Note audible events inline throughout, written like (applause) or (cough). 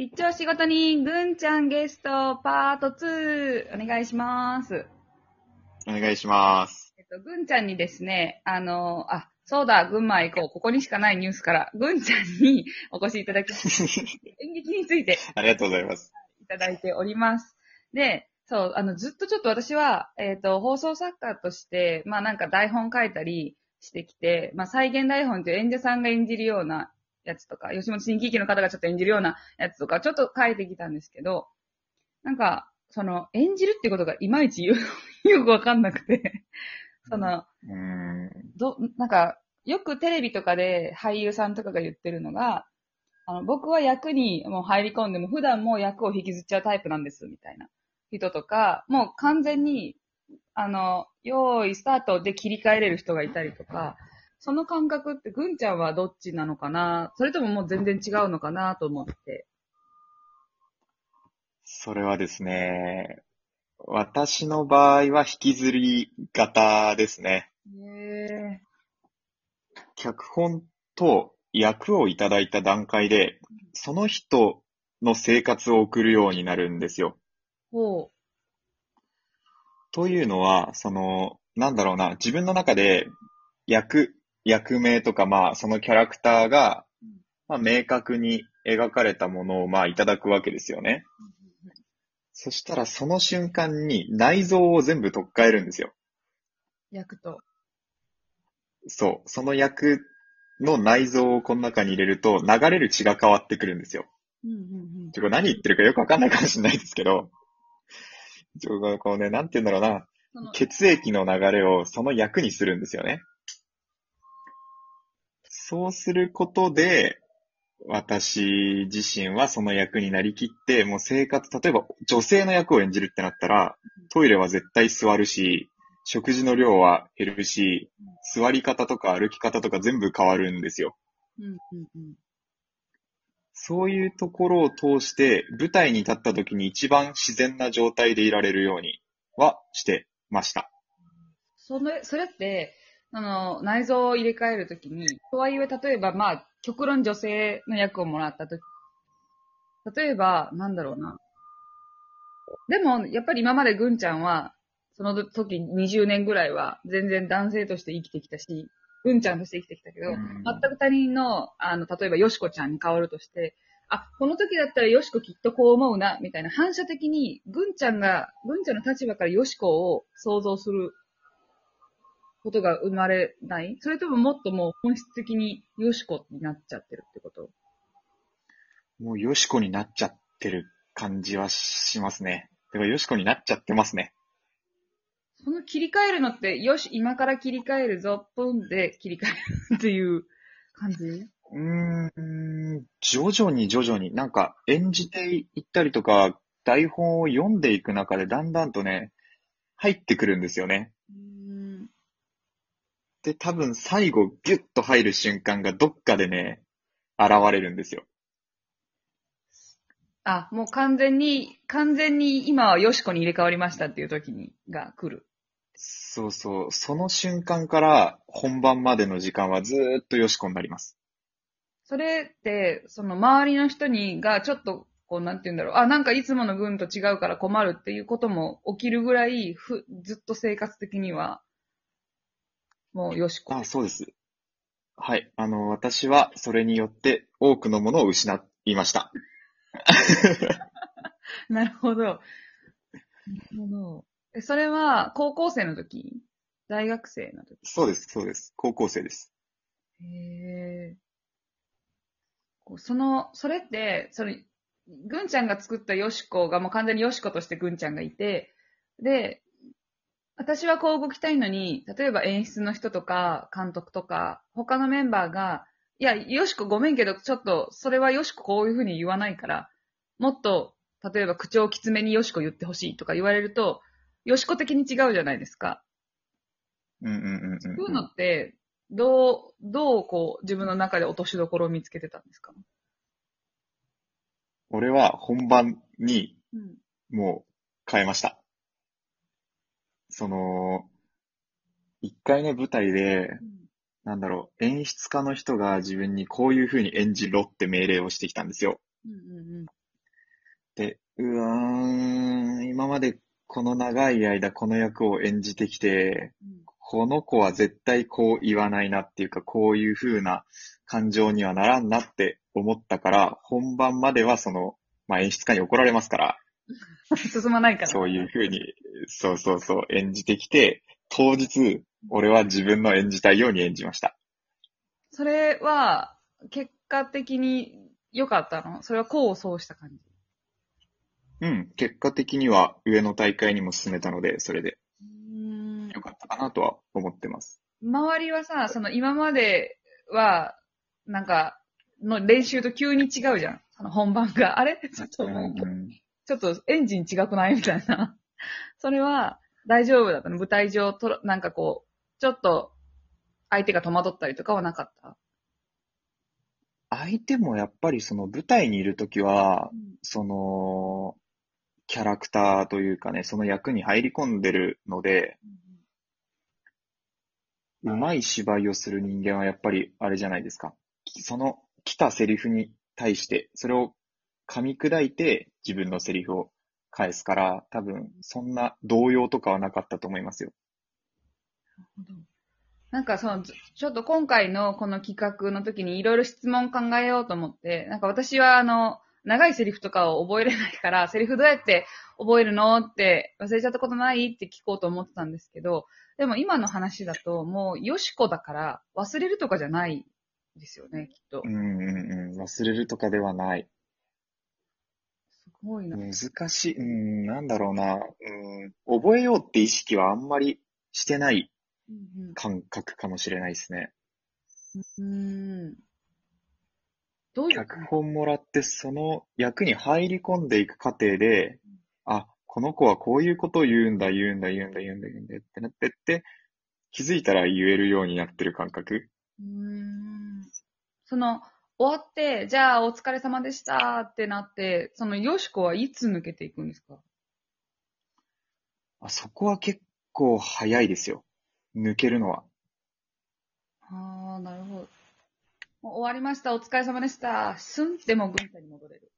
必聴仕事に、ぐんちゃんゲスト、パート2、お願いします。お願いします。えっと、ぐんちゃんにですね、あの、あ、そうだ、群馬へ行こう。ここにしかないニュースから、ぐんちゃんにお越しいただき、(laughs) 演劇についてありがとうございます。いただいております。で、そう、あの、ずっとちょっと私は、えっ、と、放送作家として、まあなんか台本書いたりしてきて、まあ再現台本っていう演者さんが演じるようなやつとか、吉本新喜劇の方がちょっと演じるようなやつとか、ちょっと書いてきたんですけど、なんか、その、演じるってことがいまいちよ (laughs) よくわかんなくて、その、うーん。ど、なんか、よくテレビとかで俳優さんとかが言ってるのが、あの、僕は役にもう入り込んでも、普段もう役を引きずっちゃうタイプなんです、みたいな人とか、もう完全に、あの、用意スタートで切り替えれる人がいたりとか、その感覚って、ぐんちゃんはどっちなのかな？それとももう全然違うのかな？と思って。それはですね、私の場合は引きずり型ですね。へ脚本と役をいただいた段階で、その人の生活を送るようになるんですよ。ほというのは、その、なんだろうな、自分の中で役、役名とか、まあ、そのキャラクターが、まあ、明確に描かれたものを、まあ、いただくわけですよね。そしたら、その瞬間に内臓を全部取っ換えるんですよ。う。役と。そう。その役の内臓をこの中に入れると、流れる血が変わってくるんですよ。うんうんうん。何言ってるかよくわかんないかもしれないですけど、ちょ、こうね、なんて言うんだろうな。血液の流れをその役にするんですよね。そうすることで、私自身はその役になりきって、もう生活、例えば女性の役を演じるってなったら、トイレは絶対座るし、食事の量は減るし、座り方とか歩き方とか全部変わるんですよ。うんうんうん。そういうところを通して、舞台に立った時に一番自然な状態でいられるようにはしてました。それ、それって、あの、内臓を入れ替えるときに、とはいえ、例えば、まあ、極論女性の役をもらったとき、例えば、なんだろうな。でも、やっぱり今までぐんちゃんは、その時20年ぐらいは、全然男性として生きてきたし、ぐんちゃんとして生きてきたけど、うん全く他人の、あの、例えばよしこちゃんに変わるとして、あ、この時だったらよしこきっとこう思うな、みたいな反射的に、ぐんちゃんが、ぐんちゃんの立場からよしこを想像することが生まれないそれとももっともう本質的によしこになっちゃってるってこと？もうよしこになっちゃってる感じはしますね。てか、よしこになっちゃってますね。その切り替えるのって、よし、今から切り替えるぞ、ポンで切り替えるっていう感じ？うーん、徐々に徐々に、なんか演じていったりとか、台本を読んでいく中でだんだんとね、入ってくるんですよね。で、多分最後ギュッと入る瞬間がどっかでね、現れるんですよ。あ、もう完全に、完全に今はよしこに入れ替わりましたっていう時に、が来る。そうそう、その瞬間から本番までの時間はずーっとよしこになります。それって、その周りの人にがちょっと、こう、なんて言うんだろう。あ、なんかいつもの軍と違うから困るっていうことも起きるぐらい、ふ、ずっと生活的には、もうよしこ。あ、そうです。はい。あの、私はそれによって多くのものを失いました。(laughs) なるほど。なるほど。え、それは、高校生の時？大学生の時？そうです、そうです。高校生です。へえ。こうその、それって、その、ぐんちゃんが作ったよしこがもう完全によしことしてぐんちゃんがいて、で、私はこう動きたいのに、例えば演出の人とか監督とか、他のメンバーが、いや、よしこごめんけど、ちょっと、それはよしここういうふうに言わないから、もっと、例えば口調きつめによしこ言ってほしいとか言われると、よしこ的に違うじゃないですか。うんうんうんうん、そういうのって、どう、どうこう、自分の中で落としどころを見つけてたんですか？俺は本番にうん。もう変えました。その、一回ね、舞台で、なんだろう、演出家の人が自分にこういう風に演じろって命令をしてきたんですよ。うんうんで、うーん、今までこの長い間この役を演じてきて、うん。この子は絶対こう言わないなっていうか、こういう風な感情にはならんなって思ったから、本番まではその、まあ演出家に怒られますから、(laughs) 進まないから。そういう風に、そうそうそう、演じてきて、当日、俺は自分の演じたいように演じました。それは、結果的に良かったの？それは功を奏した感じ？うん、結果的には上の大会にも進めたので、それでうん良かったかなとは思ってます。周りはさ、その今までは、なんか、の練習と急に違うじゃん。その本番が。あれ？ちょっと、うんちょっとエンジン違くない？みたいな。(laughs) それは大丈夫だったの？舞台上とら、なんかこう、ちょっと相手が戸惑ったりとかはなかった？相手もやっぱりその舞台にいるときは、その、キャラクターというかね、その役に入り込んでるので、うまい芝居をする人間はやっぱりあれじゃないですか。その来たセリフに対して、それを噛み砕いて自分のセリフを返すから、多分そんな動揺とかはなかったと思いますよ。なんかその、ちちょっと今回のこの企画の時にいろいろ質問考えようと思って、なんか私はあの、長いセリフとかを覚えれないから、(laughs) セリフどうやって覚えるのって忘れちゃったことないって聞こうと思ってたんですけど、でも今の話だともうよしこだから忘れるとかじゃないですよね、きっとう。んうんうん。忘れるとかではない。すごいな。難しい。うん、なんだろうな。うん、覚えようって意識はあんまりしてないうん感覚かもしれないですね。うん。う。どういう脚本もらって、その役に入り込んでいく過程で、あ、この子はこういうことを言うんだ、言うんだ、言うんだ、言うんだ、言うんだってなってって、気づいたら言えるようになってる感覚。うーんその、終わって、じゃあお疲れ様でしたってなって、そのよしこはいつ抜けていくんですか？あそこは結構早いですよ。抜けるのは。ああ、なるほど。もう終わりました、お疲れ様でした。すんってもう文化に戻れる。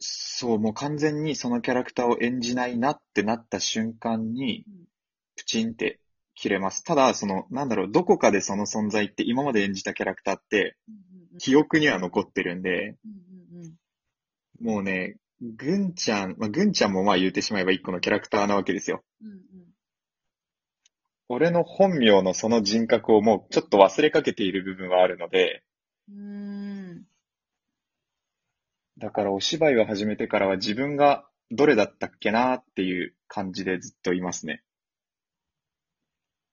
そう、もう完全にそのキャラクターを演じないなってなった瞬間にうん、プチンって切れます。ただ、その、なんだろう、どこかでその存在って今まで演じたキャラクターって、記憶には残ってるんで、もうね、ぐんちゃん、まあ、ぐんちゃんもまあ言うてしまえば一個のキャラクターなわけですよ。うんうん俺の本名のその人格をもうちょっと忘れかけている部分はあるので、うーん。だからお芝居を始めてからは自分がどれだったっけなっていう感じでずっといますね。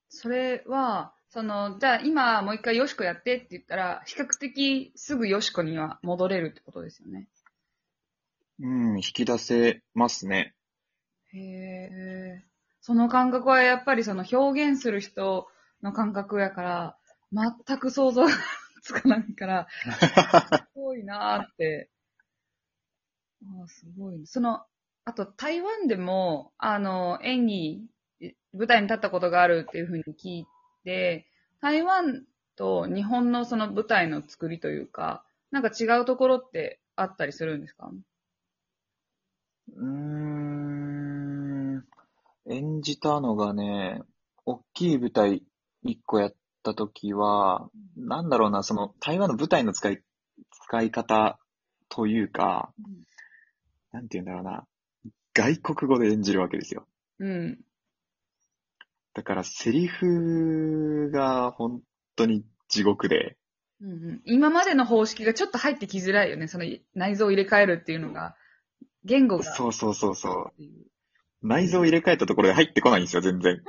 それは、その、じゃあ今もう一回よしこやってって言ったら、比較的すぐよしこには戻れるってことですよね。うん、引き出せますね。へえ。その感覚はやっぱりその表現する人の感覚やから、全く想像がつかないから、(laughs) すごいなーって。ああすごい、ね。その、あと台湾でも、あの、演技、え舞台に立ったことがあるっていうふうに聞いて、台湾と日本のその舞台の作りというか、なんか違うところってあったりするんですか？うーん、演じたのがね、大きい舞台一個やったときは、なんだろうな、その台湾の舞台の使い、使い方というか、うんなんて言うんだろうな、外国語で演じるわけですよ。うん。だからセリフが本当に地獄で、うんうん、今までの方式がちょっと入ってきづらいよね。その内臓を入れ替えるっていうのが、言語が。そうそうそうそう。内臓を入れ替えたところで入ってこないんですよ、全然。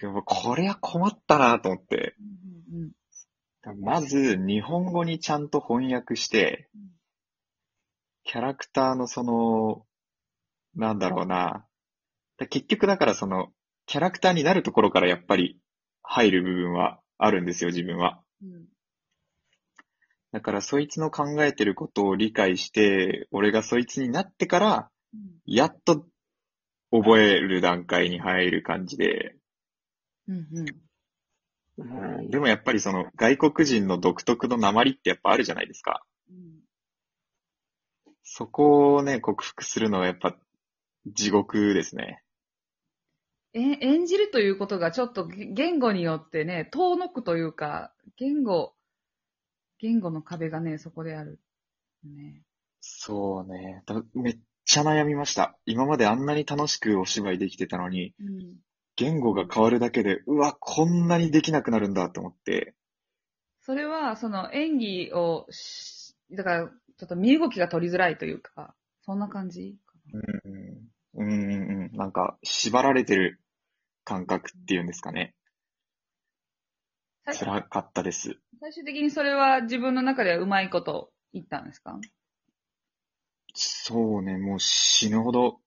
でも (laughs) これは困ったなと思って。うんうんまず、日本語にちゃんと翻訳して、キャラクターのその、なんだろうな。だ結局だからその、キャラクターになるところからやっぱり入る部分はあるんですよ、自分は。うんだからそいつの考えてることを理解して、俺がそいつになってから、うんやっと覚える段階に入る感じで、うんうんうんでもやっぱりその外国人の独特の鉛ってやっぱあるじゃないですか。うんそこをね、克服するのはやっぱ地獄ですね。え演じるということがちょっとげ言語によってね、遠のくというか、言語、言語の壁がね、そこである。ね。そうね。だめっちゃ悩みました。今まであんなに楽しくお芝居できてたのに、うん。言語が変わるだけで、うわ、こんなにできなくなるんだと思って、それは、その演技をし、だから、ちょっと身動きが取りづらいというか、そんな感じかなうん、うん、うん、うん、なんか、縛られてる感覚っていうんですかね。最辛かったです。最終的にそれは自分の中ではうまいこと言ったんですか？そうね、もう死ぬほど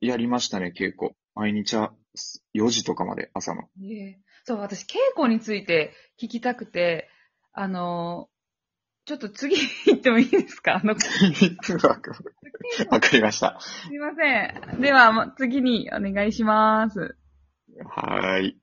やりましたね、稽古。毎日は4時とかまで、朝の。ええそう、私、稽古について聞きたくて、あの、ちょっと次行ってもいいですか？あの、す (laughs) わかりました。いません。では、次にお願いします。はい。